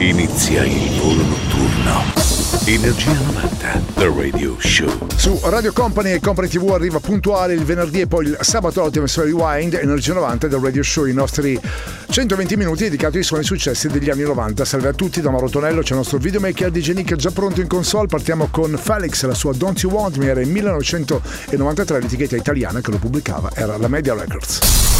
Inizia il volo notturno. Energia 90, The Radio Show. Su Radio Company e Company TV arriva puntuale il venerdì e poi il sabato storia Rewind, Energia 90, The Radio Show, i nostri 120 minuti dedicati ai suoni successi degli anni 90. Salve a tutti da Mauro Tonello, c'è il nostro videomaker DJ Nick già pronto in console. Partiamo con Felix, la sua Don't You Want Me era in 1993, l'etichetta italiana che lo pubblicava era la Media Records.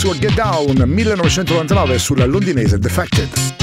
Johnson su Get Down 1999 sulla londinese Defected.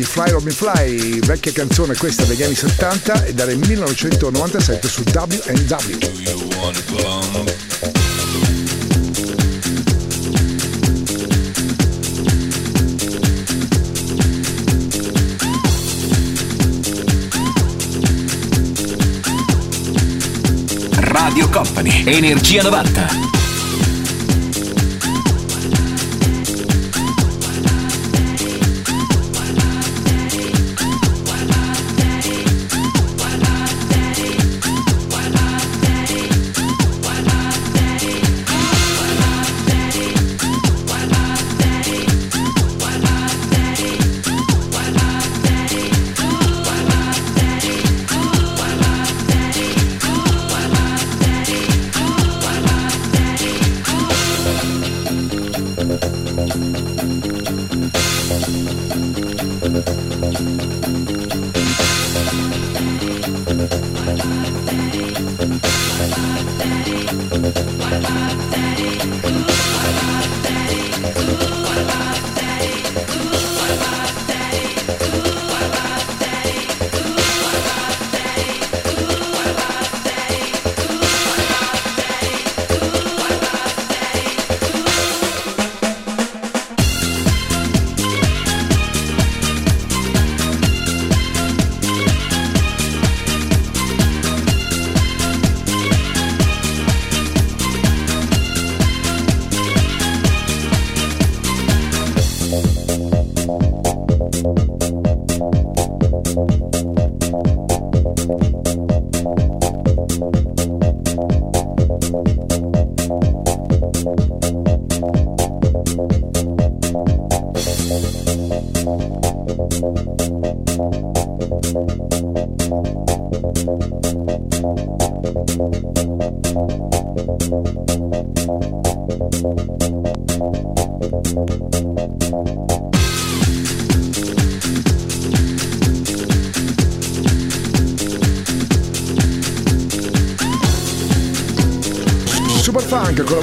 Di Fly Robin Fly, vecchia canzone questa degli anni 70 e dal 1997 su WW. Radio Company, Energia 90.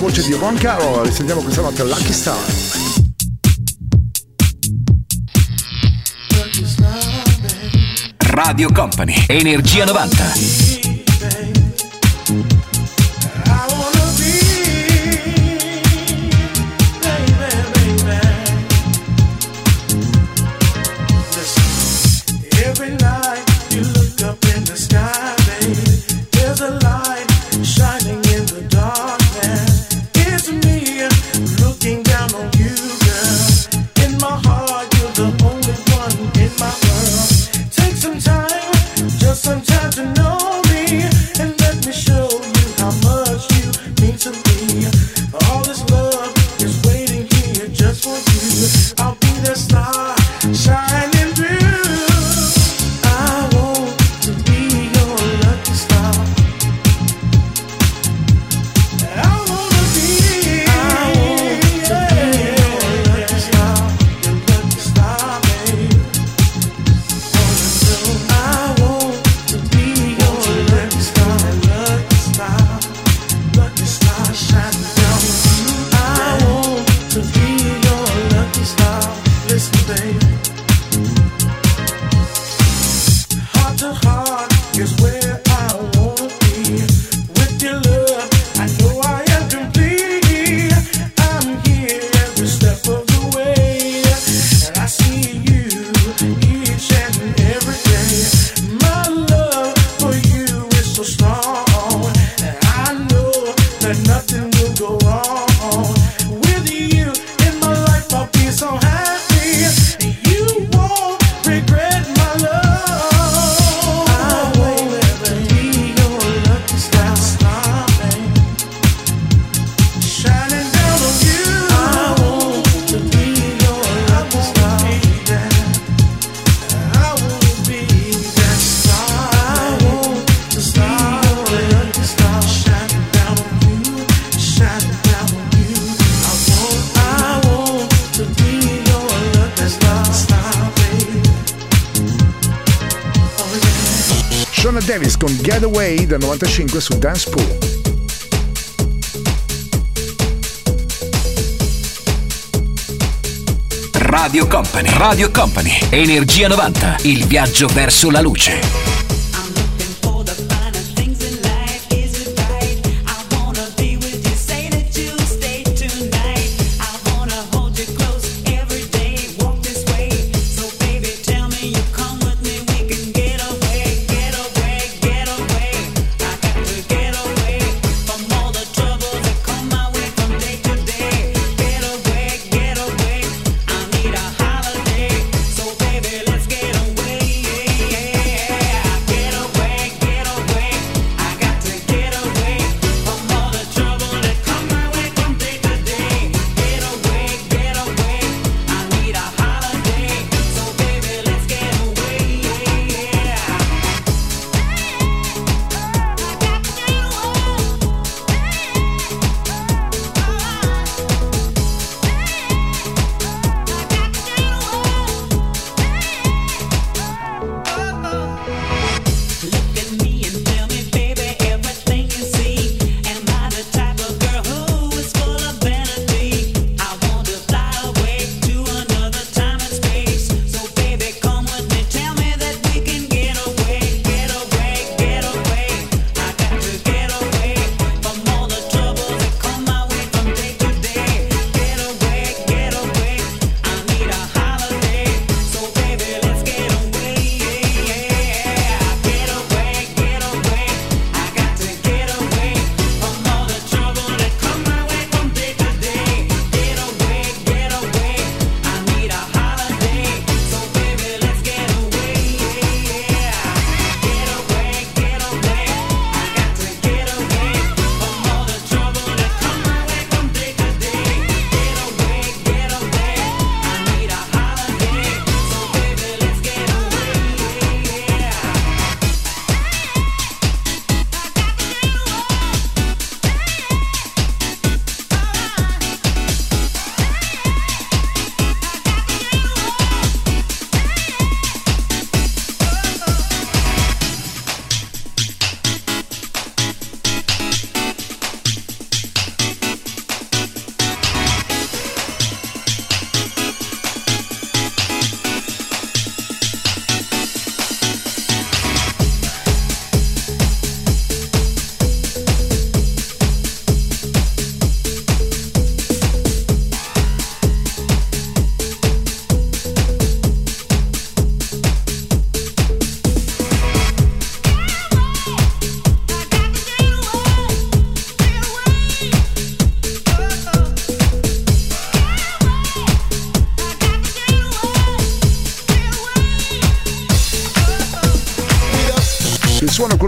Voce di Ron Carroll. Risentiamo questa notte Lucky Star. Radio Company, Energia 90. Getaway del 95 su Dance Pool. Radio Company. Radio Company. Energia 90. Il viaggio verso la luce.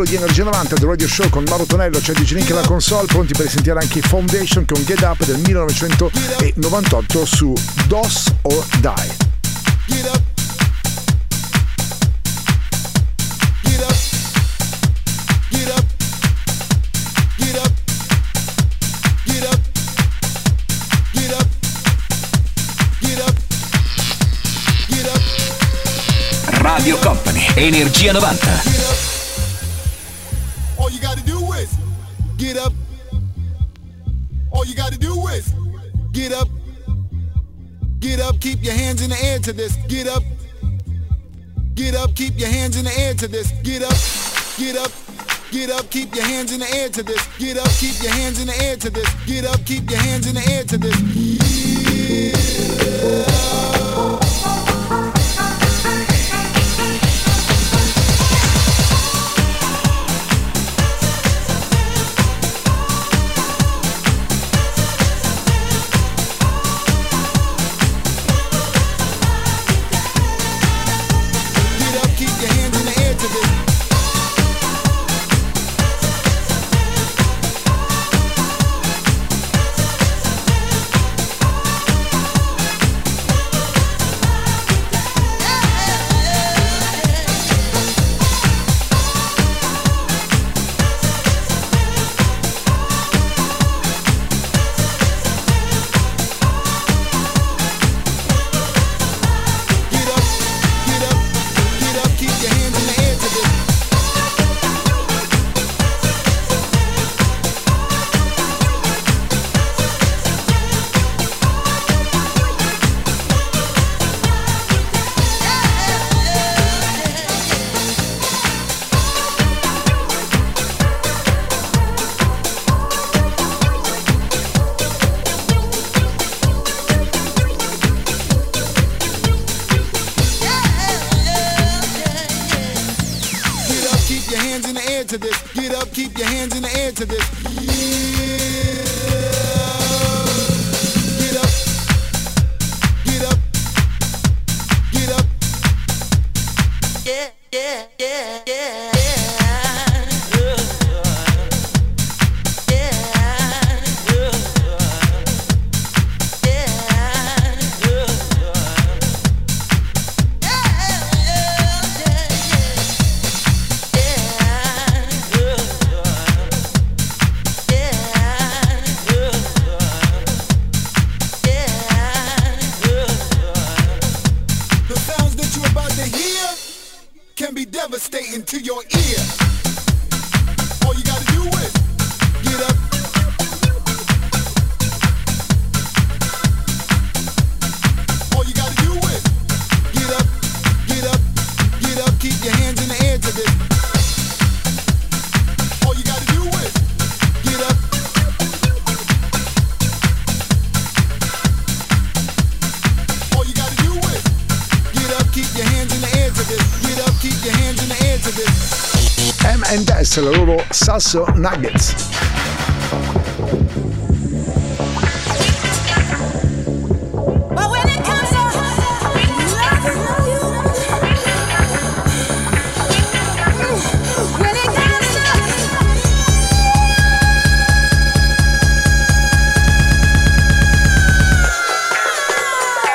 Di Energia 90 del Radio Show con Mauro Tonello, c'è DJ Link alla console, pronti per sentire anche Foundation con Get Up del 1998 su DOS or Die. Radio Company, Energia 90. To this. Get up. Get up, keep your hands in the air to this. Get up. Get up. Get up, keep your hands in the air to this. Get up, keep your hands in the air to this. Get up, keep your hands in the air to this. Yeah. devastating to your ear. All you gotta do is e la loro Sasso Nuggets.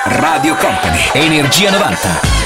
Radio Company, Energia 90.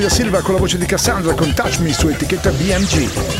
Giulia Silva con la voce di Cassandra con Touch Me su etichetta BMG.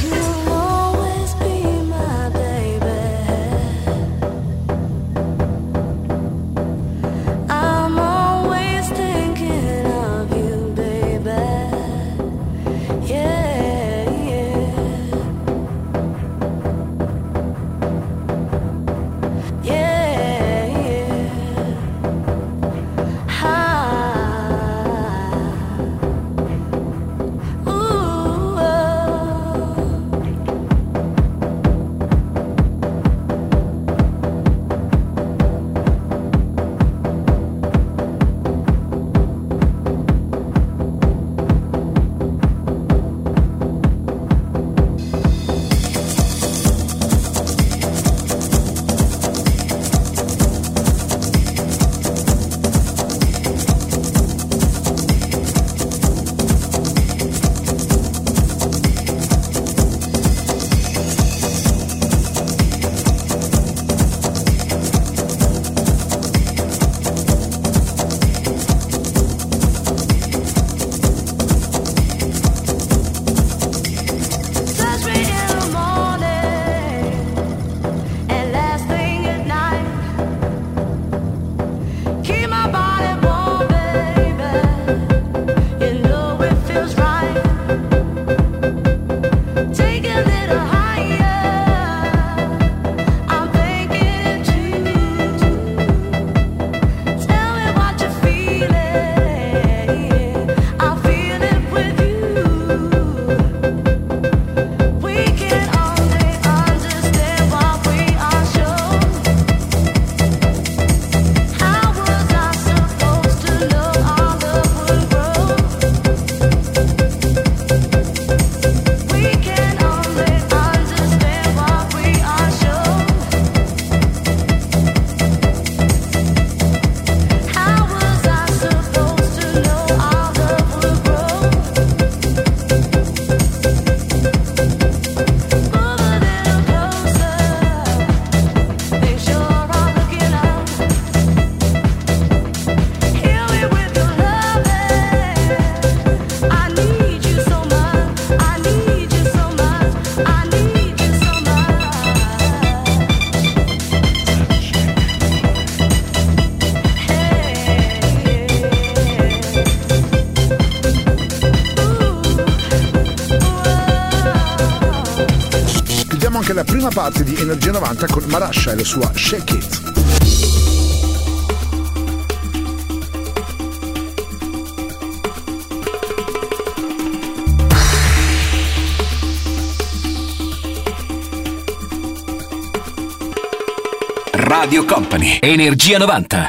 Nella prima parte di Energia 90 con Marasha e la sua Shake It. Radio Company, Energia 90.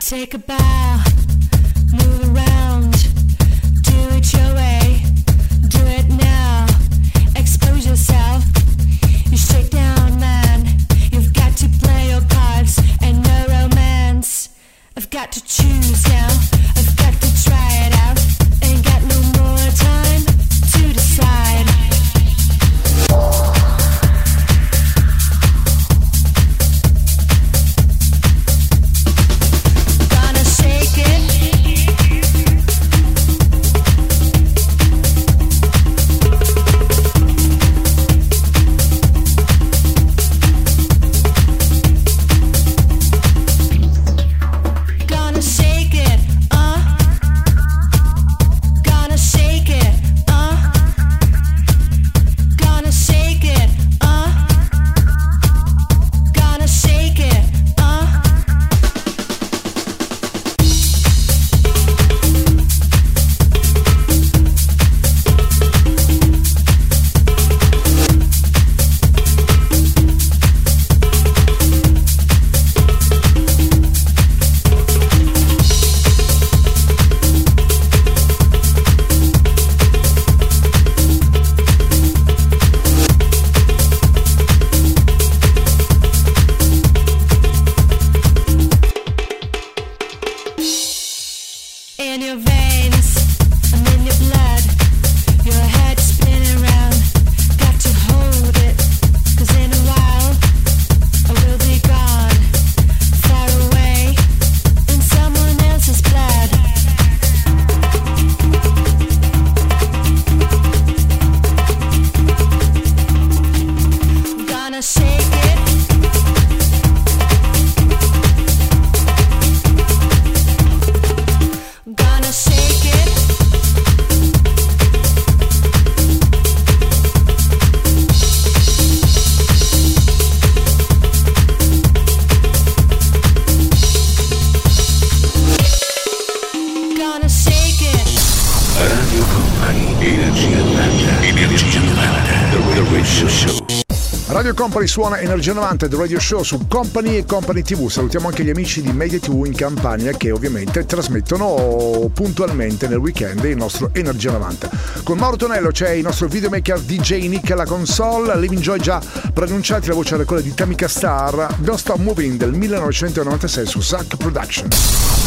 Company suona Energia 90 del Radio Show su Company e Company TV. Salutiamo anche gli amici di Media TV in Campania che ovviamente trasmettono puntualmente nel weekend il nostro Energia 90. Con Mauro Tonello c'è il nostro videomaker DJ Nick alla console, Living Joy già pronunciati, la voce era quella di Tamika Star, Don't Stop Moving del 1996 su Zack Production.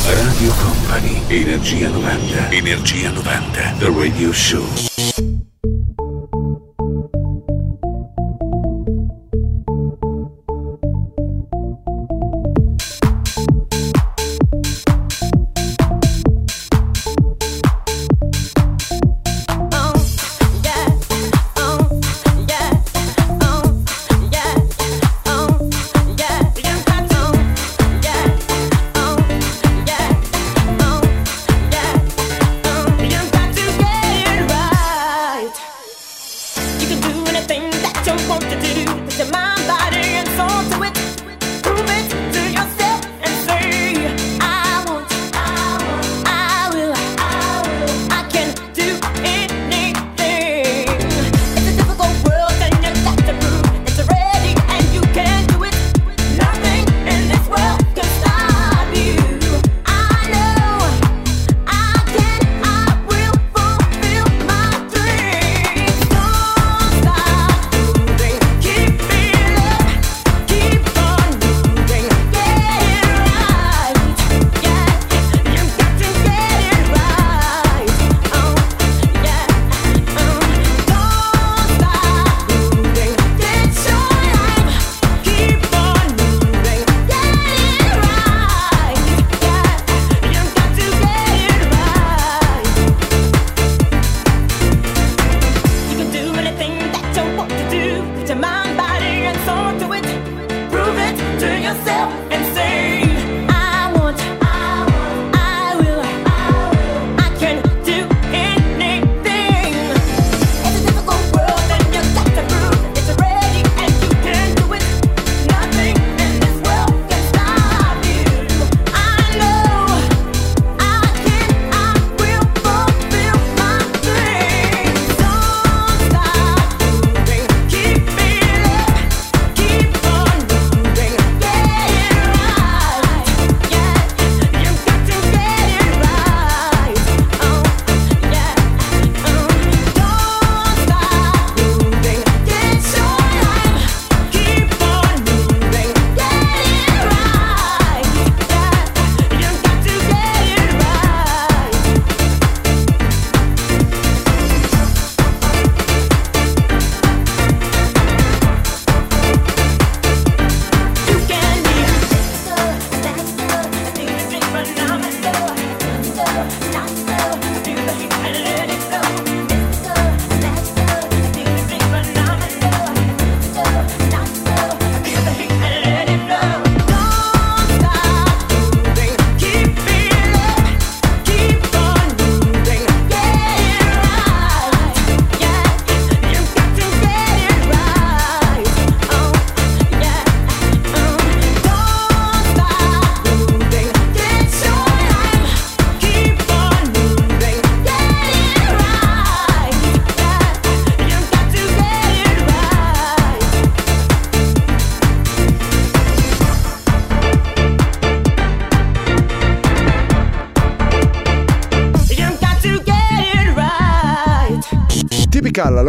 Radio Company, Energia 90. Energia 90. The Radio Show.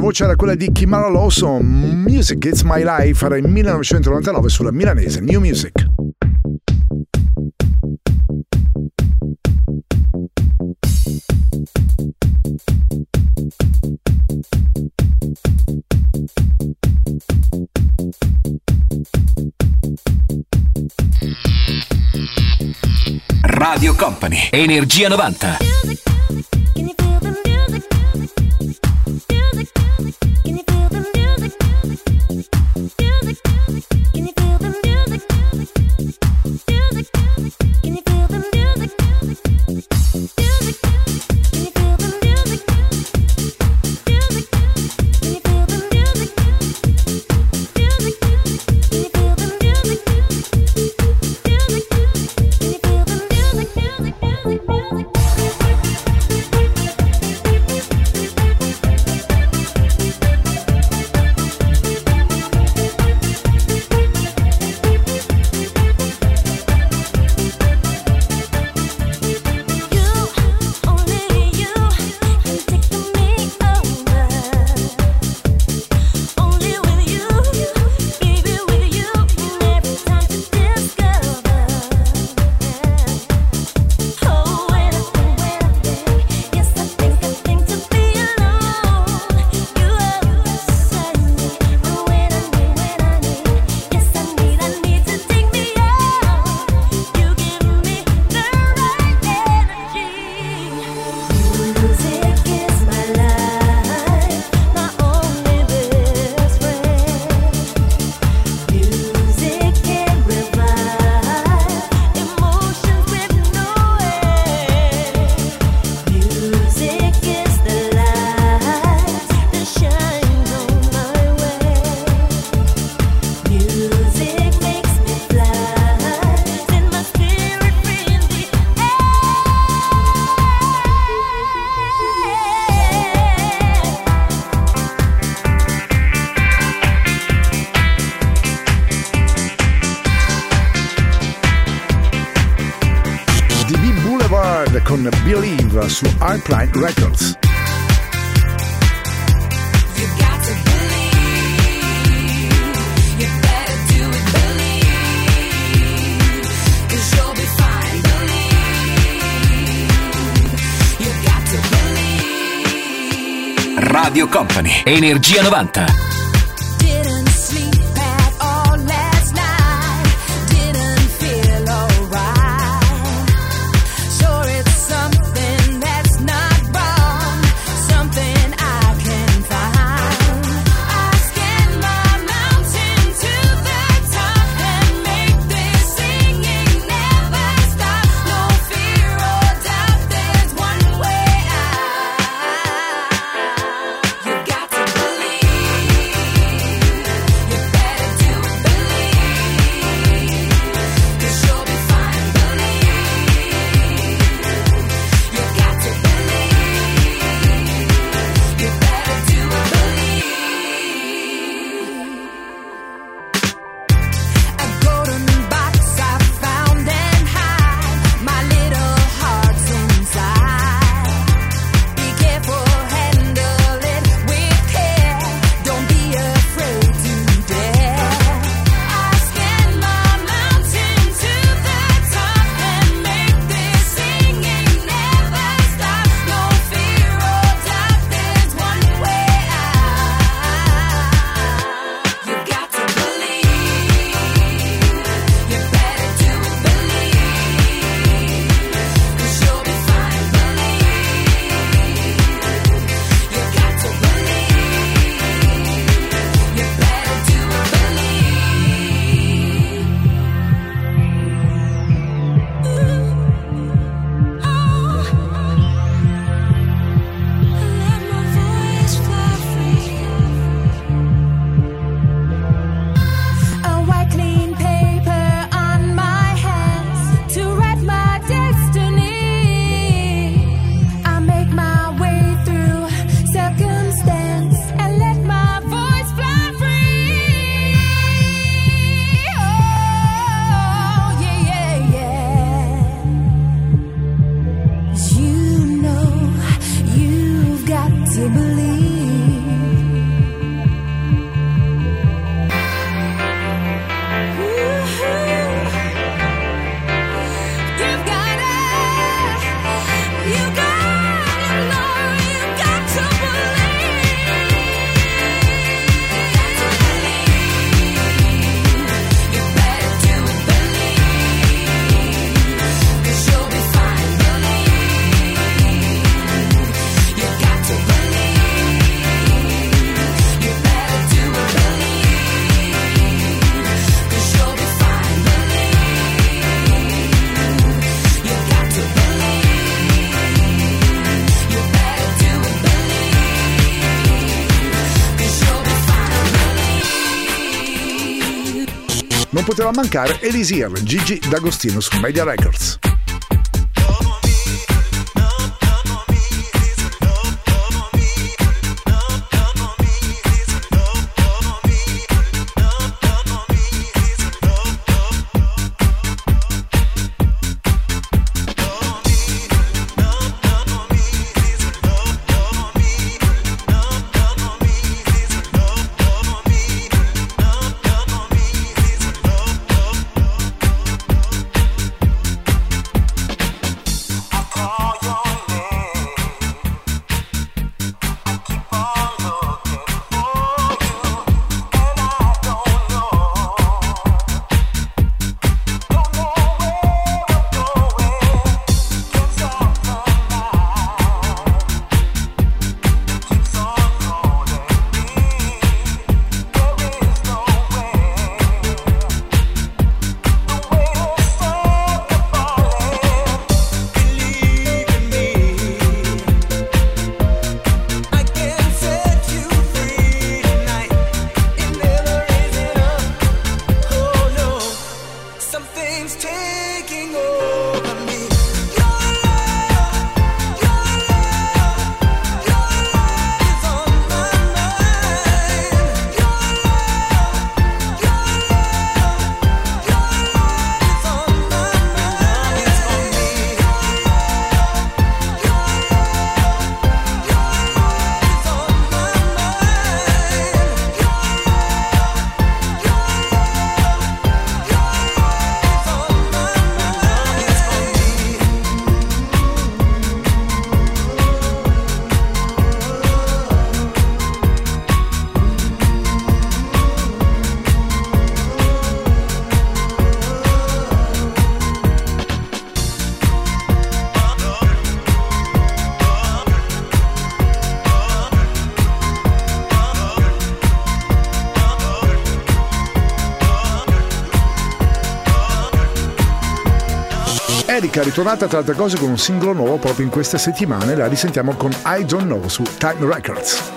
voce era quella di Kimara Lawson, Music It's My Life, era il 1999 sulla milanese New Music. Radio Company, Energia 90. su Alpine Records. Radio Company, Energia 90. poteva mancare Elisir, Gigi D'Agostino su Media Records. che è ritornata tra altre cose con un singolo nuovo proprio in queste settimane, la risentiamo con I Don't Know su Time Records.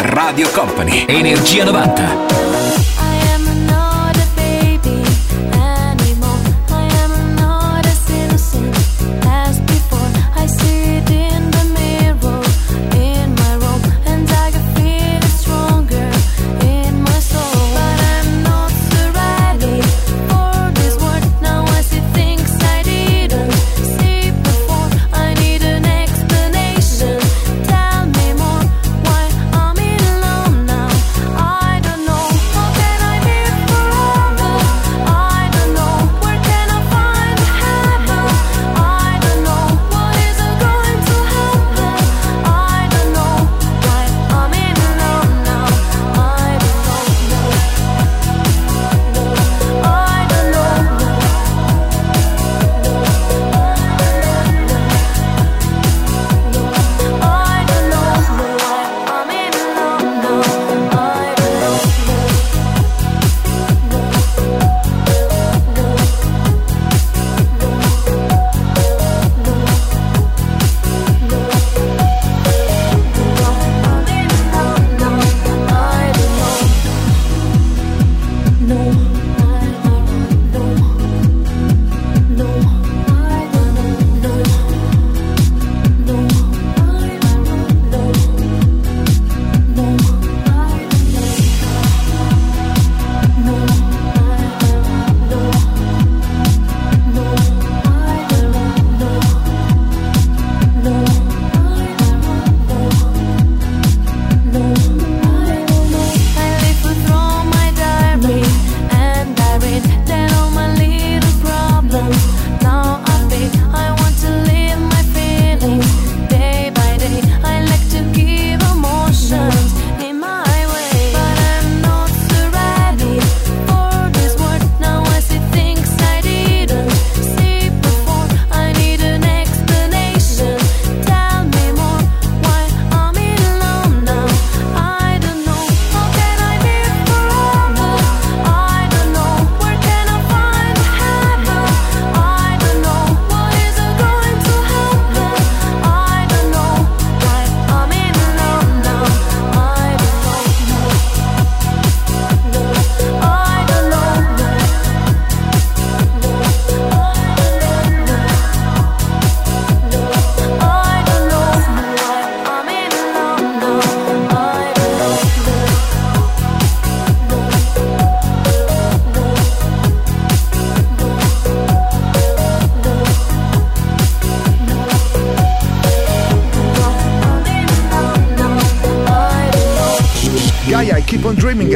Radio Company, Energia 90.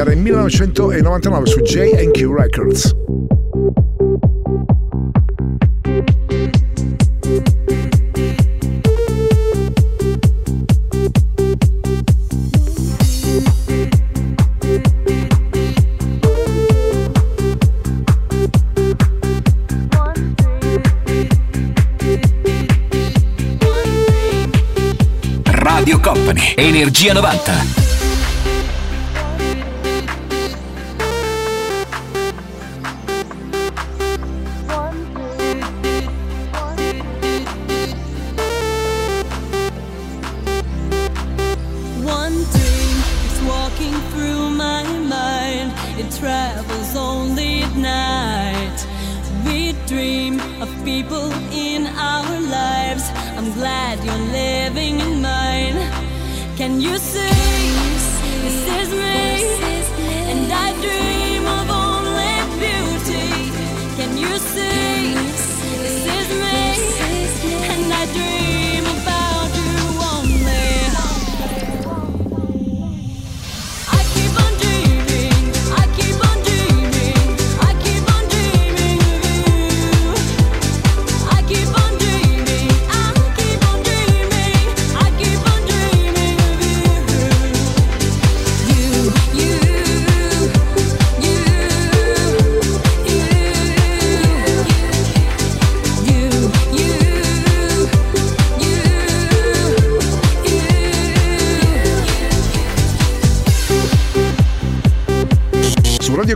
era il 1999 su J&Q Records. Radio Company, Energia 90.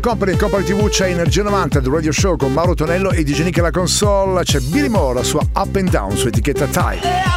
Company, in Company TV c'è Energia 90, The Radio Show con Mauro Tonello e DJ Nick alla console, c'è Billy Moore, la sua Up and Down su etichetta Time.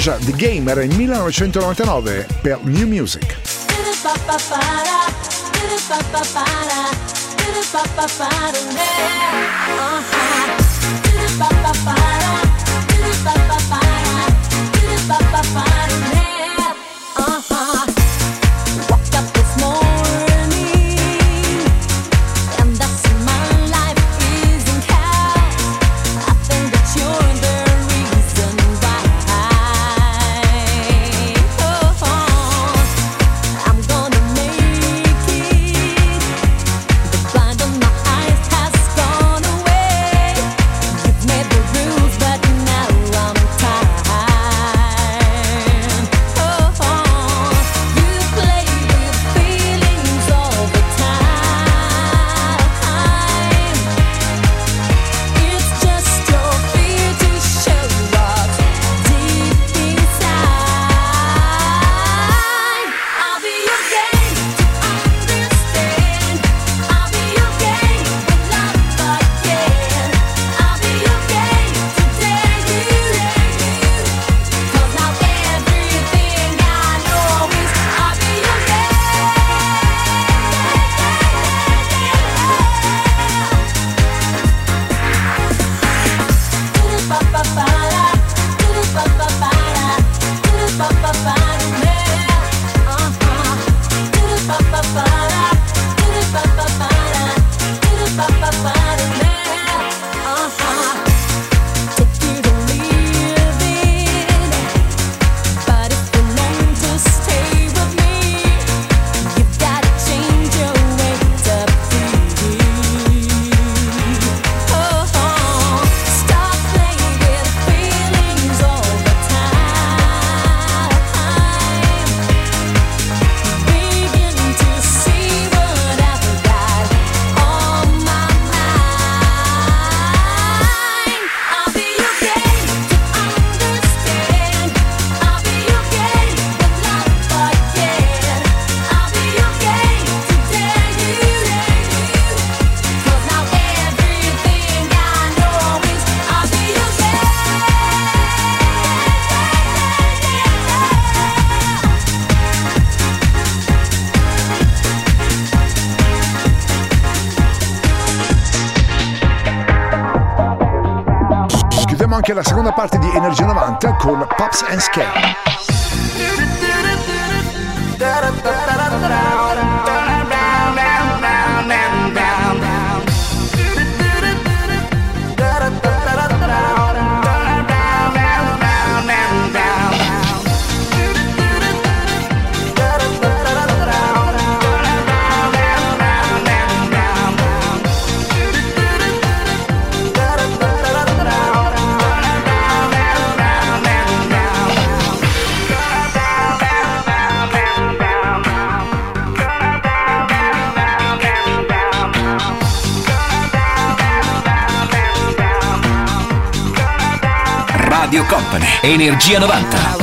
Elijah the Gamer 1999 per New Music. Uh-huh. Anske. Energia 90.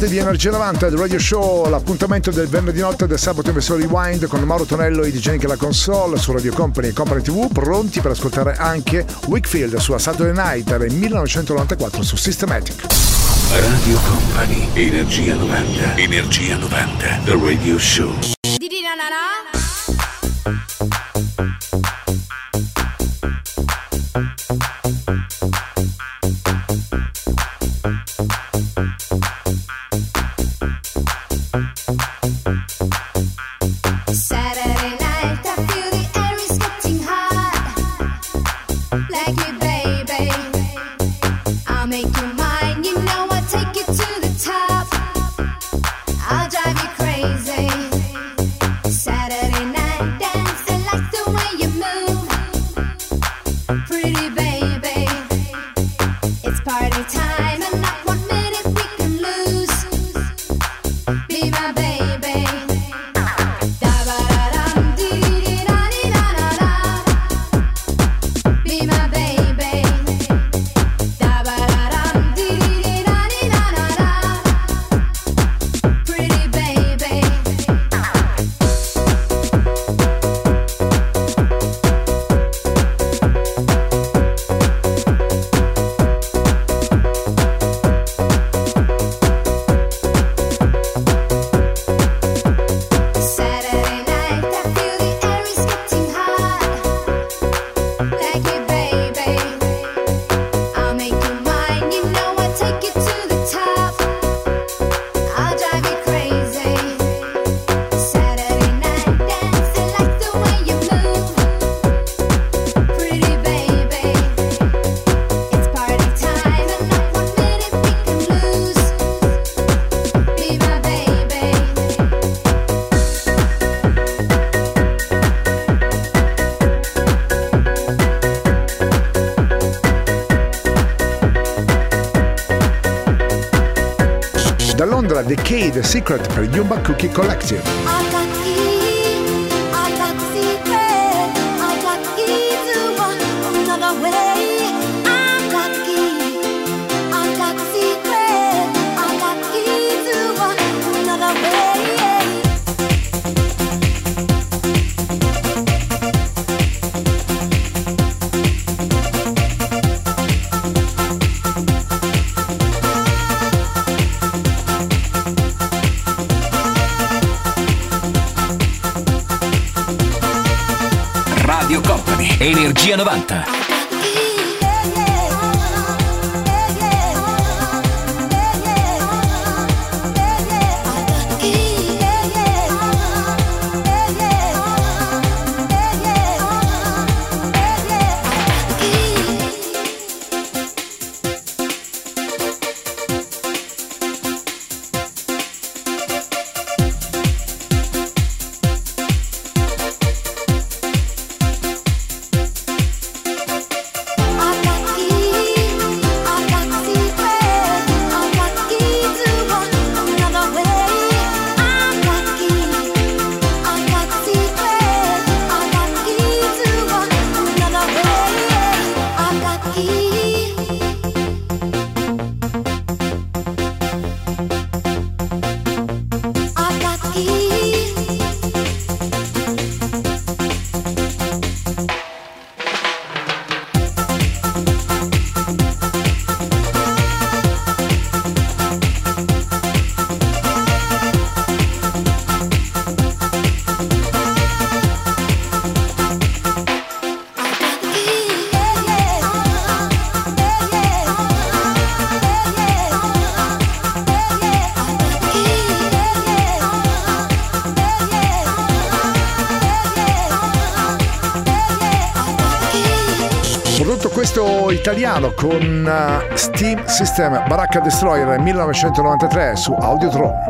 serate di Energia 90 del Radio Show, l'appuntamento del venerdì notte del sabato in Rewind con Mauro Tonello e DJ la console su Radio Company e Company TV, pronti per ascoltare anche Wickfield sulla Saturday Night del 1994 su Systematic. Radio Company, Energia 90, Energia 90, The Radio Show. The Key, The Secret per Yumba Cookie Collective. Italiano con eh, Steam System Baracca Destroyer 1993 su Audiotron.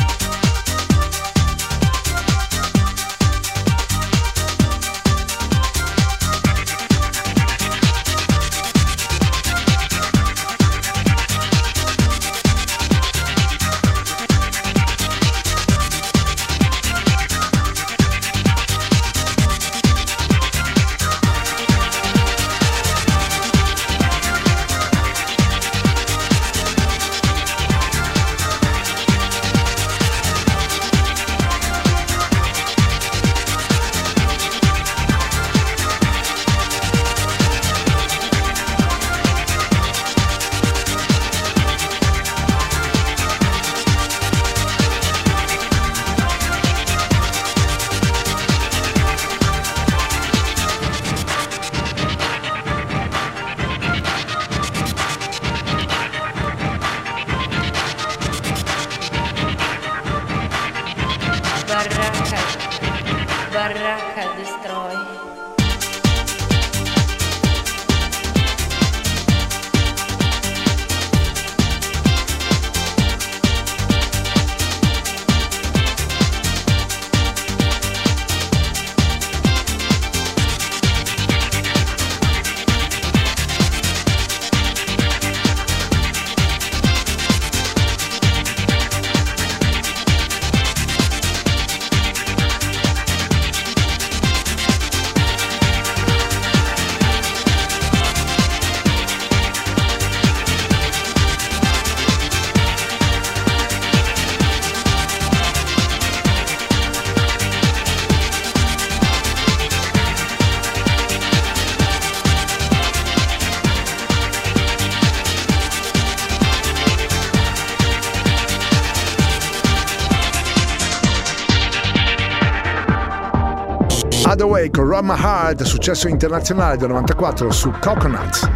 Wake, Run My Heart, successo internazionale del 94 su Coconuts.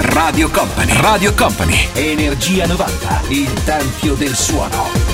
Radio Company, Radio Company, Energia 90, il tempio del suono.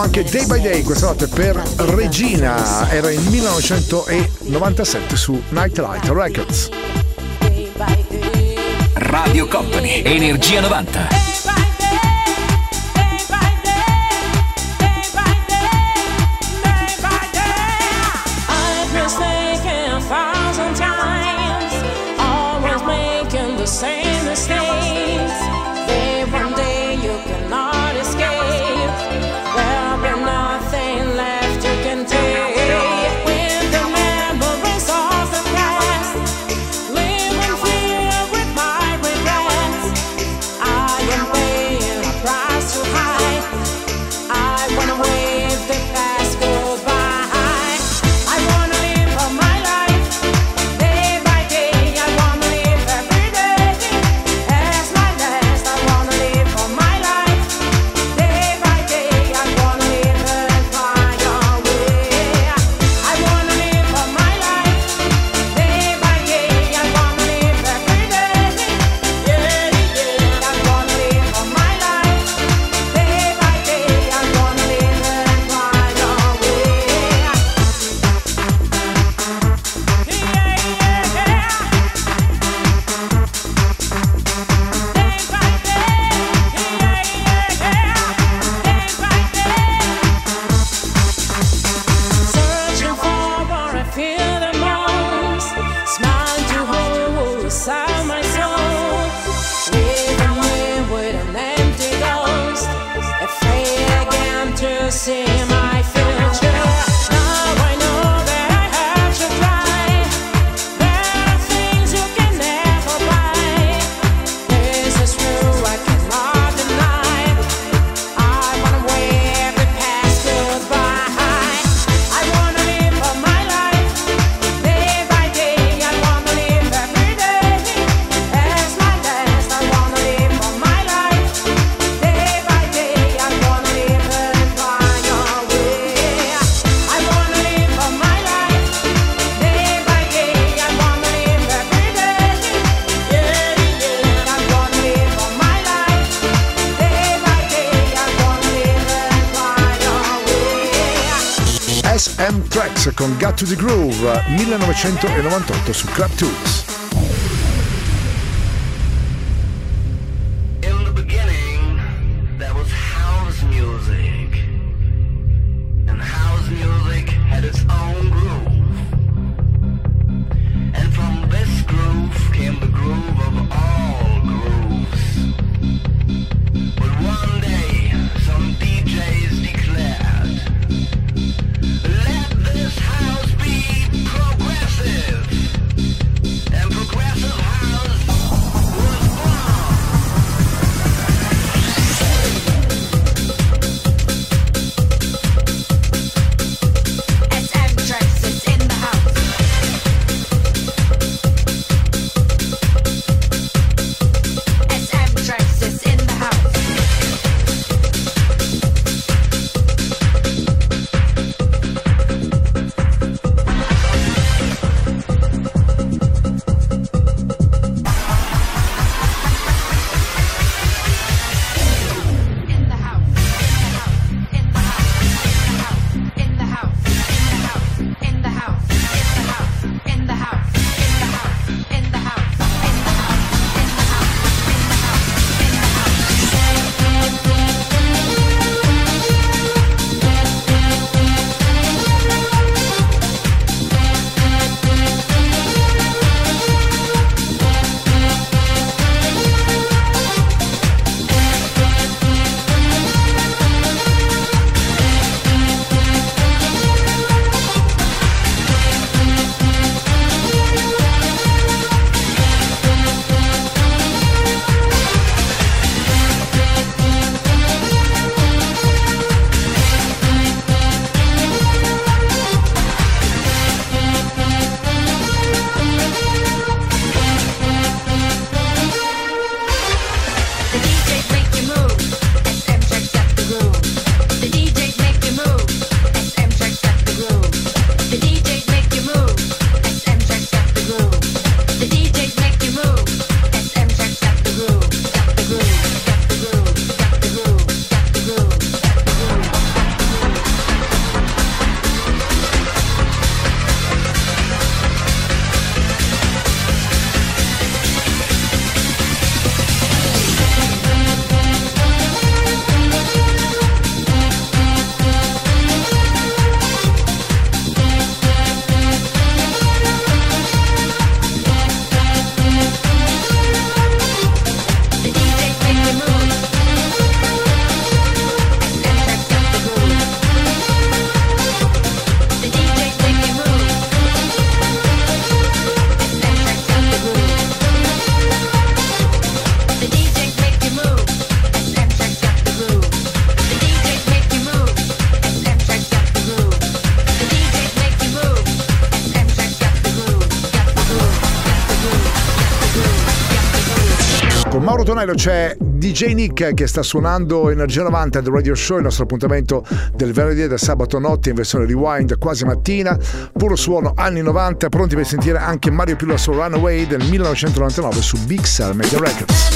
anche Day by Day questa notte per Regina, era il 1997 su Nightlight Records. Radio Company, Energia 90. to the Groove 1998 su Club 2. Con Mauro Tonello c'è DJ Nick che sta suonando Energia 90 del Radio Show, il nostro appuntamento del venerdì e del sabato notte in versione rewind quasi mattina, puro suono anni 90, pronti per sentire anche Mario Più la sua Runaway del 1999 su Big Sur Media Records.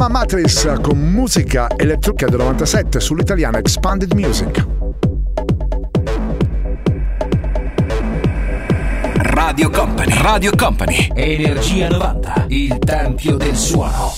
Alma Matrix con musica elettronica del 97 sull'italiana Expanded Music. Radio Company, Radio Company, Energia 90, il tempio del suono.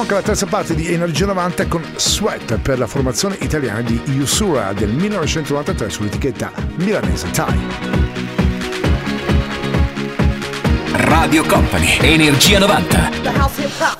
Chiudiamo anche la terza parte di Energia 90 con Sweat per la formazione italiana di Usura del 1993 sull'etichetta milanese Time. Radio Company, Energia 90.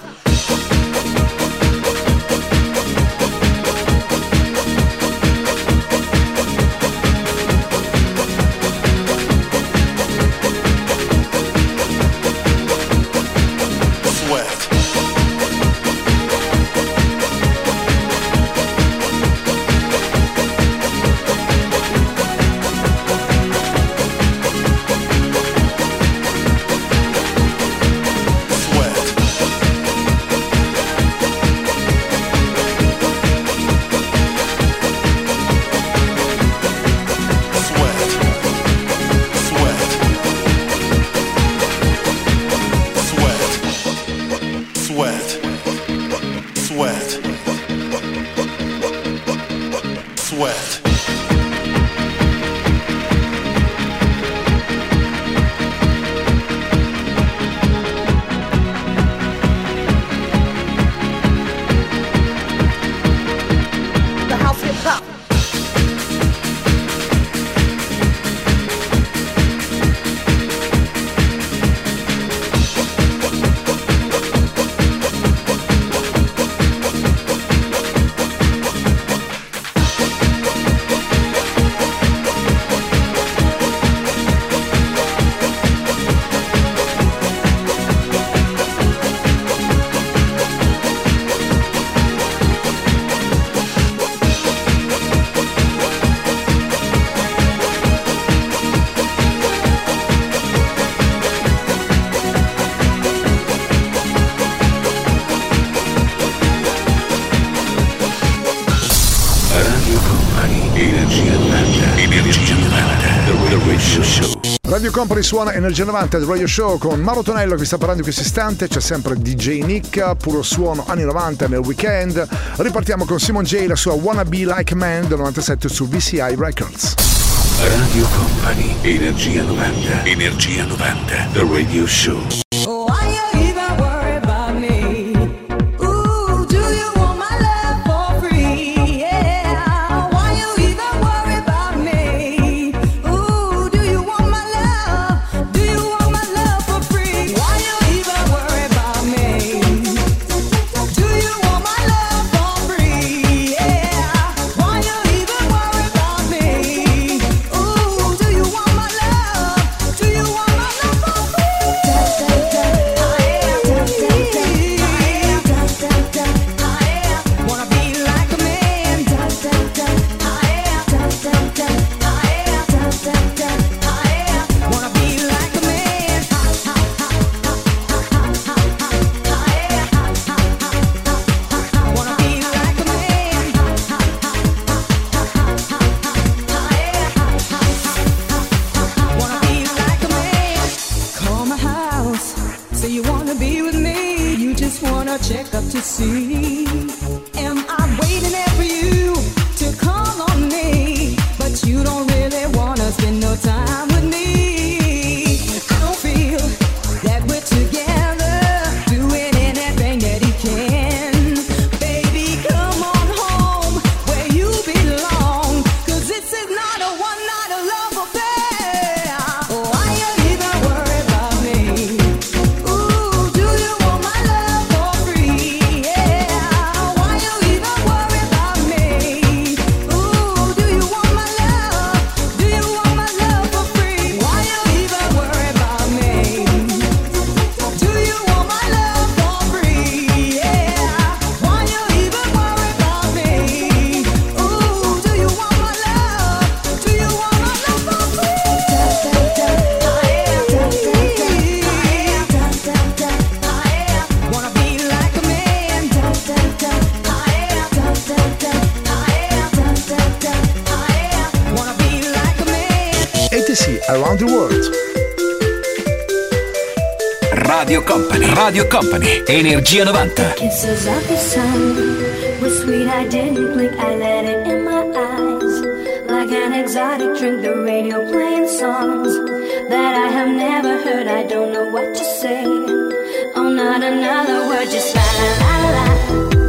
Radio Company suona Energia 90 del Radio Show con Mauro Tonello che vi sta parlando in questo istante, c'è sempre DJ Nick, puro suono anni 90 nel weekend. Ripartiamo con Simon J, la sua Wanna Be Like Man del 97 su VCI Records. Radio Company, Energia 90, Energia 90, The Radio Show. Company, Energia 90. Kisses of the sun were sweet, I didn't blink, I let it in my eyes. Like an exotic drink, the radio playing songs that I have never heard, I don't know what to say. Oh, not another word, just la la la la.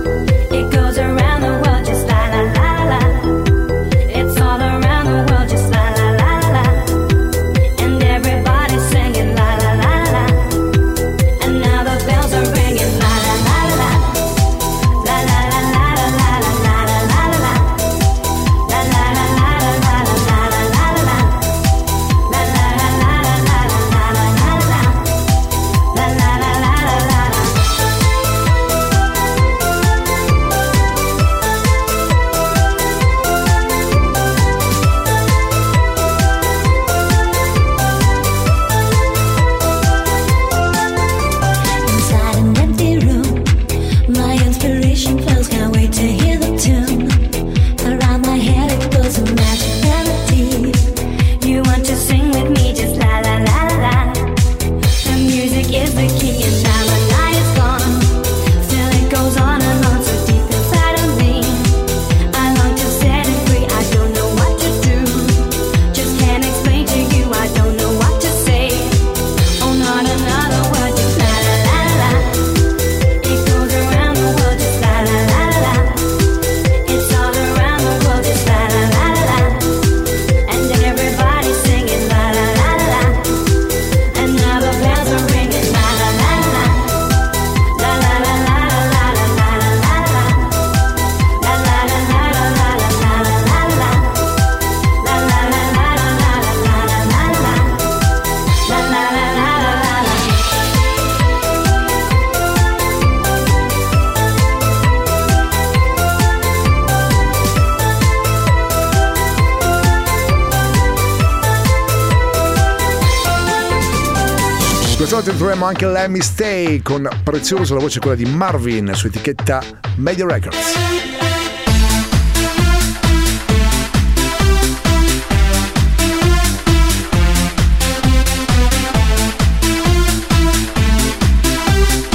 Ascoltiamo anche Lemmy Stay con preziosa la voce quella di Marvin su etichetta Media Records.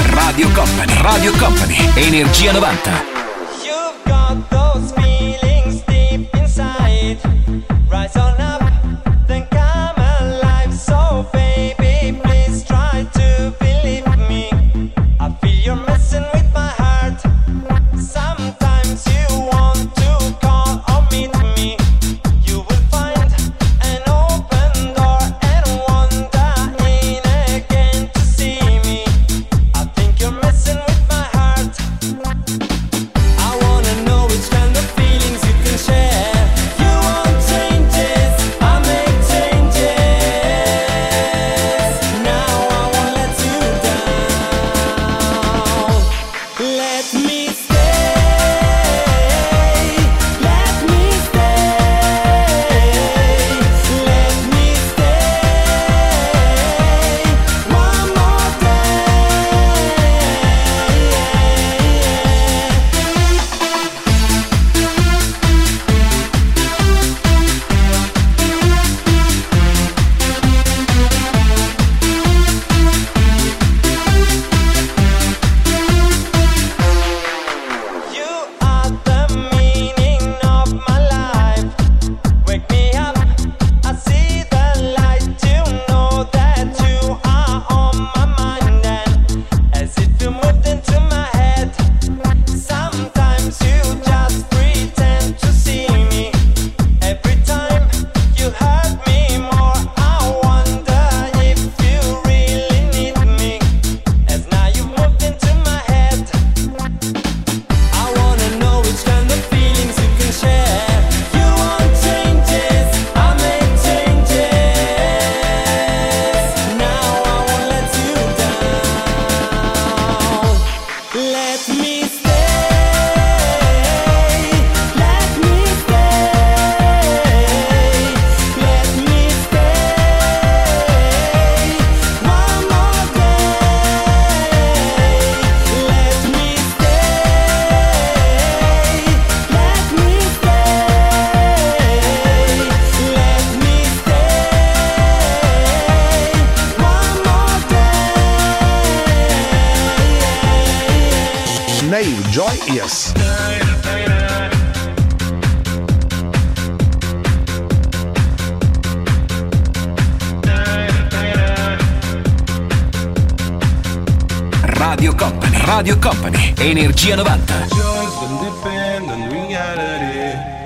Radio Company, Radio Company, Energia 90. You've got those feelings deep inside. Yes. Radio Company, Radio Company, Energia 90. Just independent reality.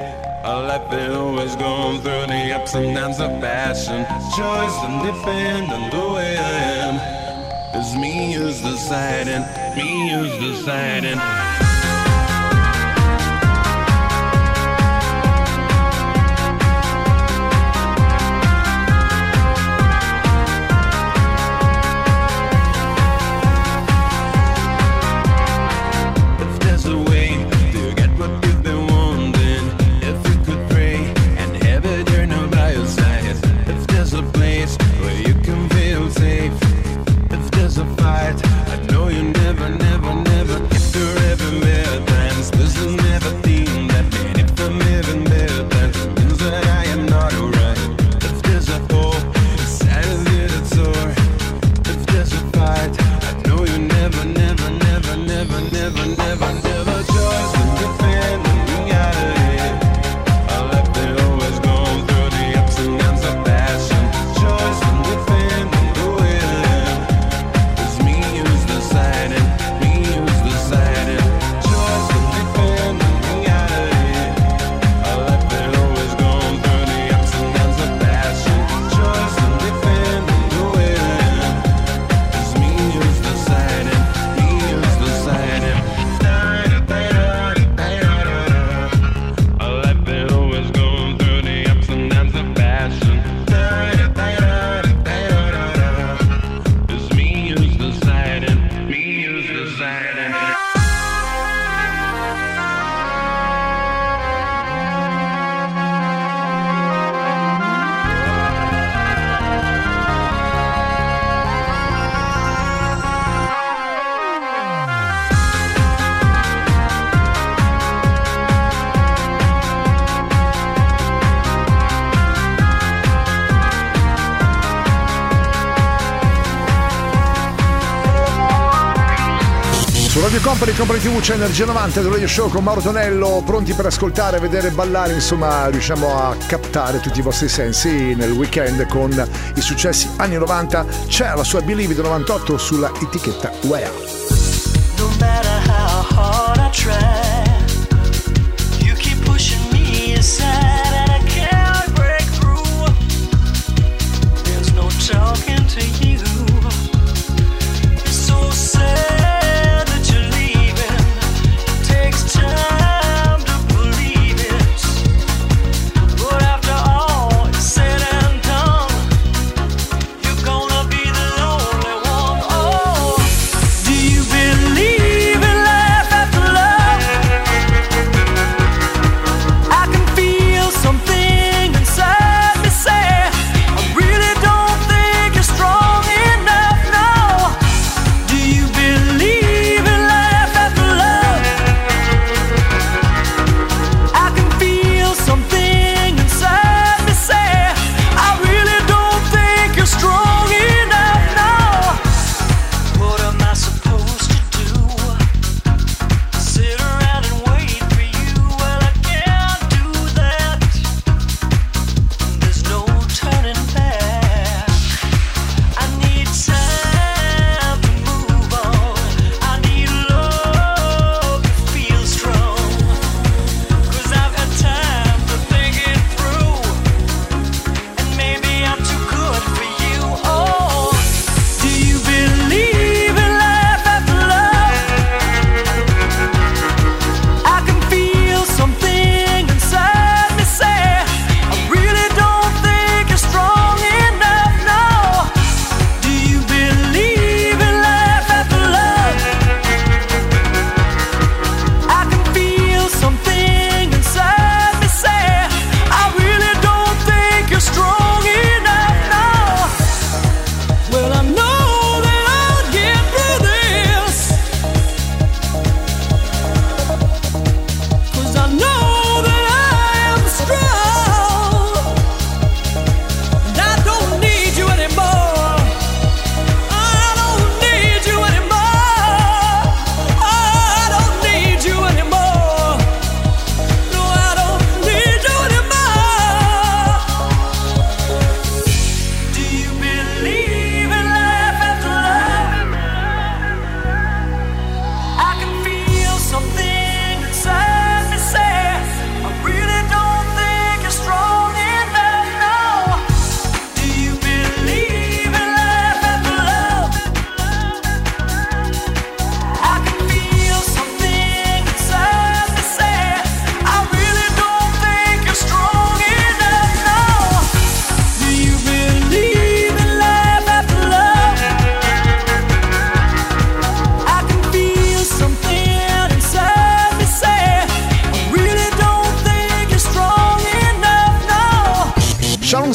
Through the ups and downs of passion. Choice independent the way I am. Me deciding, me deciding. per il Company TV c'è Energia 90 del Radio Show con Mauro Tonello, pronti per ascoltare, vedere, ballare, insomma riusciamo a captare tutti i vostri sensi nel weekend con i successi anni 90, c'è la sua Believe 98 sulla etichetta UEA. No matter how hard I try, you keep pushing me aside.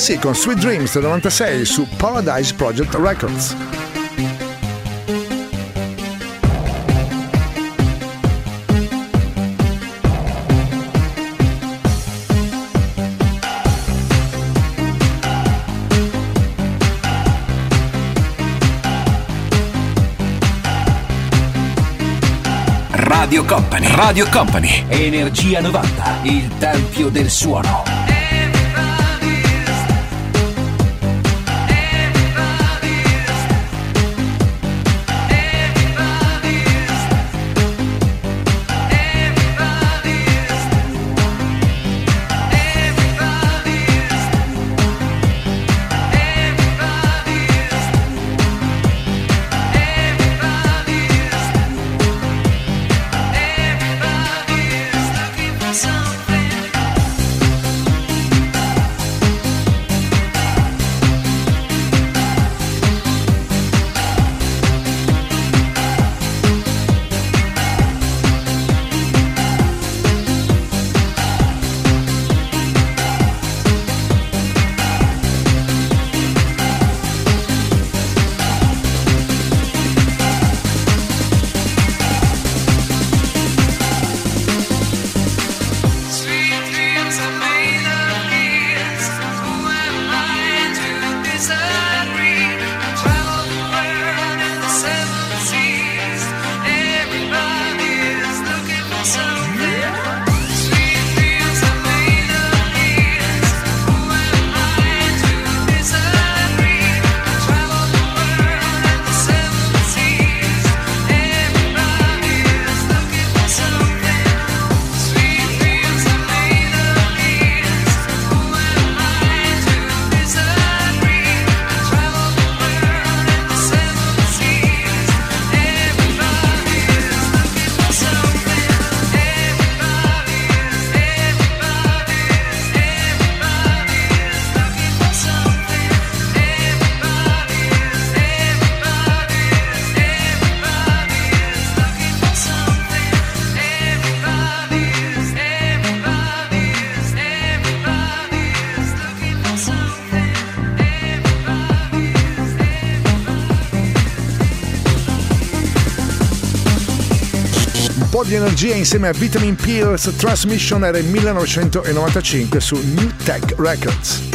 Morrissey con Sweet Dreams del 96 su Paradise Project Records. Radio Company, Radio Company, Energia 90, il tempio del suono. di energia insieme a Vitamin Pills Transmission era il 1995 su New Tech Records.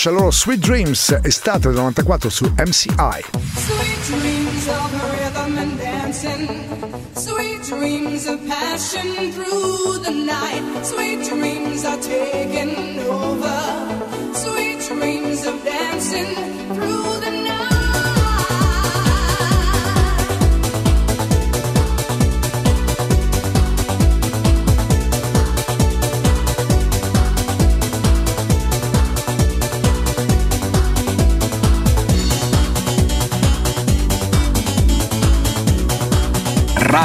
Fish, loro Sweet Dreams, estate del 94 su MCI.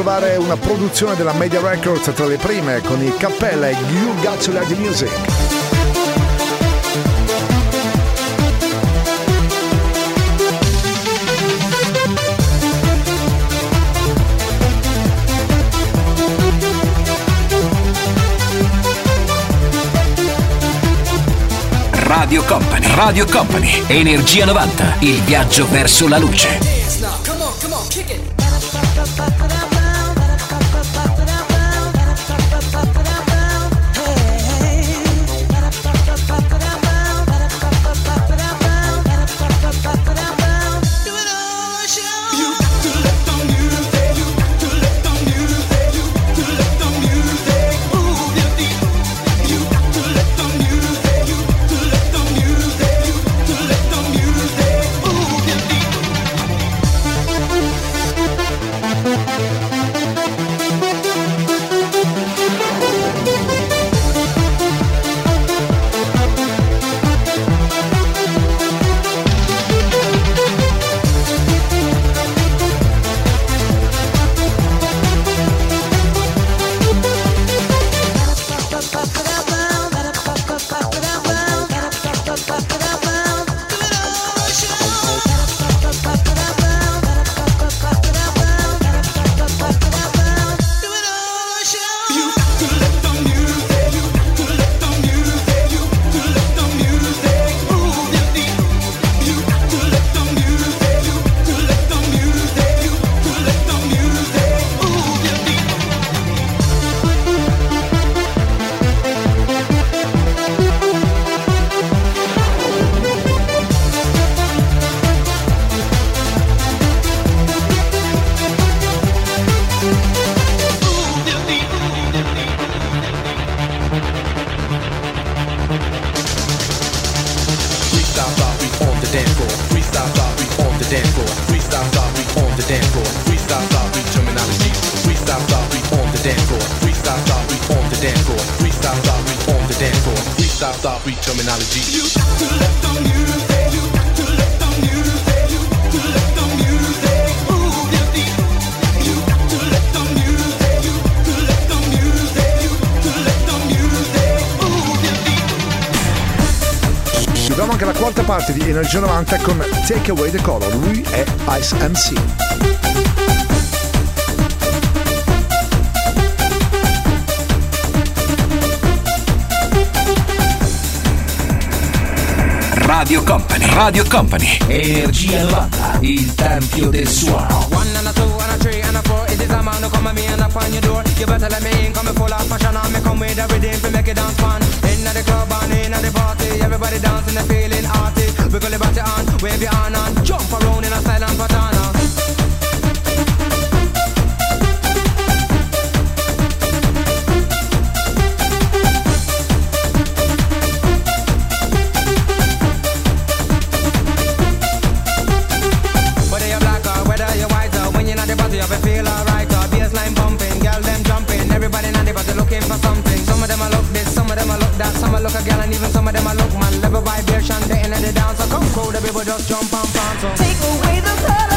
trovare una produzione della Media Records tra le prime con il Cappella e You Got to Like Music. Radio Company. Radio Company. Energia 90. Il viaggio verso la luce. Stop, stop, free terminology. Chiudiamo anche la quarta parte di Energia 90 con Take Away the Color. Lui è Ice MC. Radio Company, Radio Company, Energia 90, il tempio del suono. One and a two and a three and a four. It is a man who come at me and knock on your door. You better let me in, come full of passion and me come with a rhythm to make it dance fun. Inna the club and inna the party, everybody dancing and feeling arty. Wiggle your body on, wave your hand on, jump around in a silent patana. Dance, so come cool, the people just jump and bounce. So. Take away the color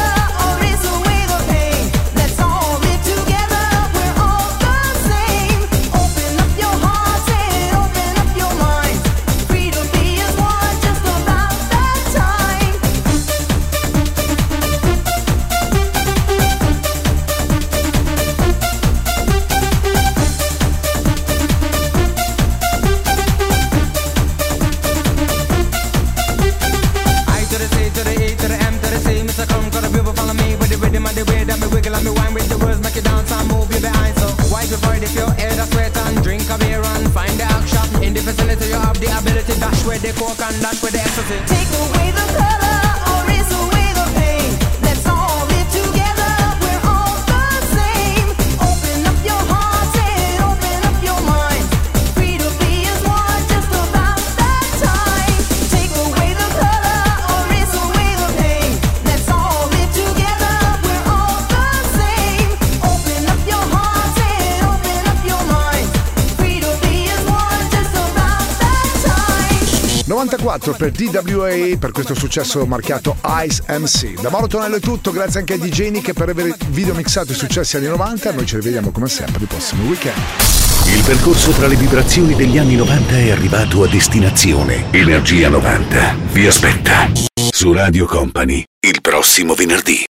94 per DWA per questo successo marchiato Ice MC. Da Mauro Tonello è tutto, grazie anche a DJ Nick per aver video mixato i successi anni 90. Noi ci rivediamo come sempre il prossimo weekend. Il percorso tra le vibrazioni degli anni 90 è arrivato a destinazione. Energia 90 vi aspetta su Radio Company il prossimo venerdì.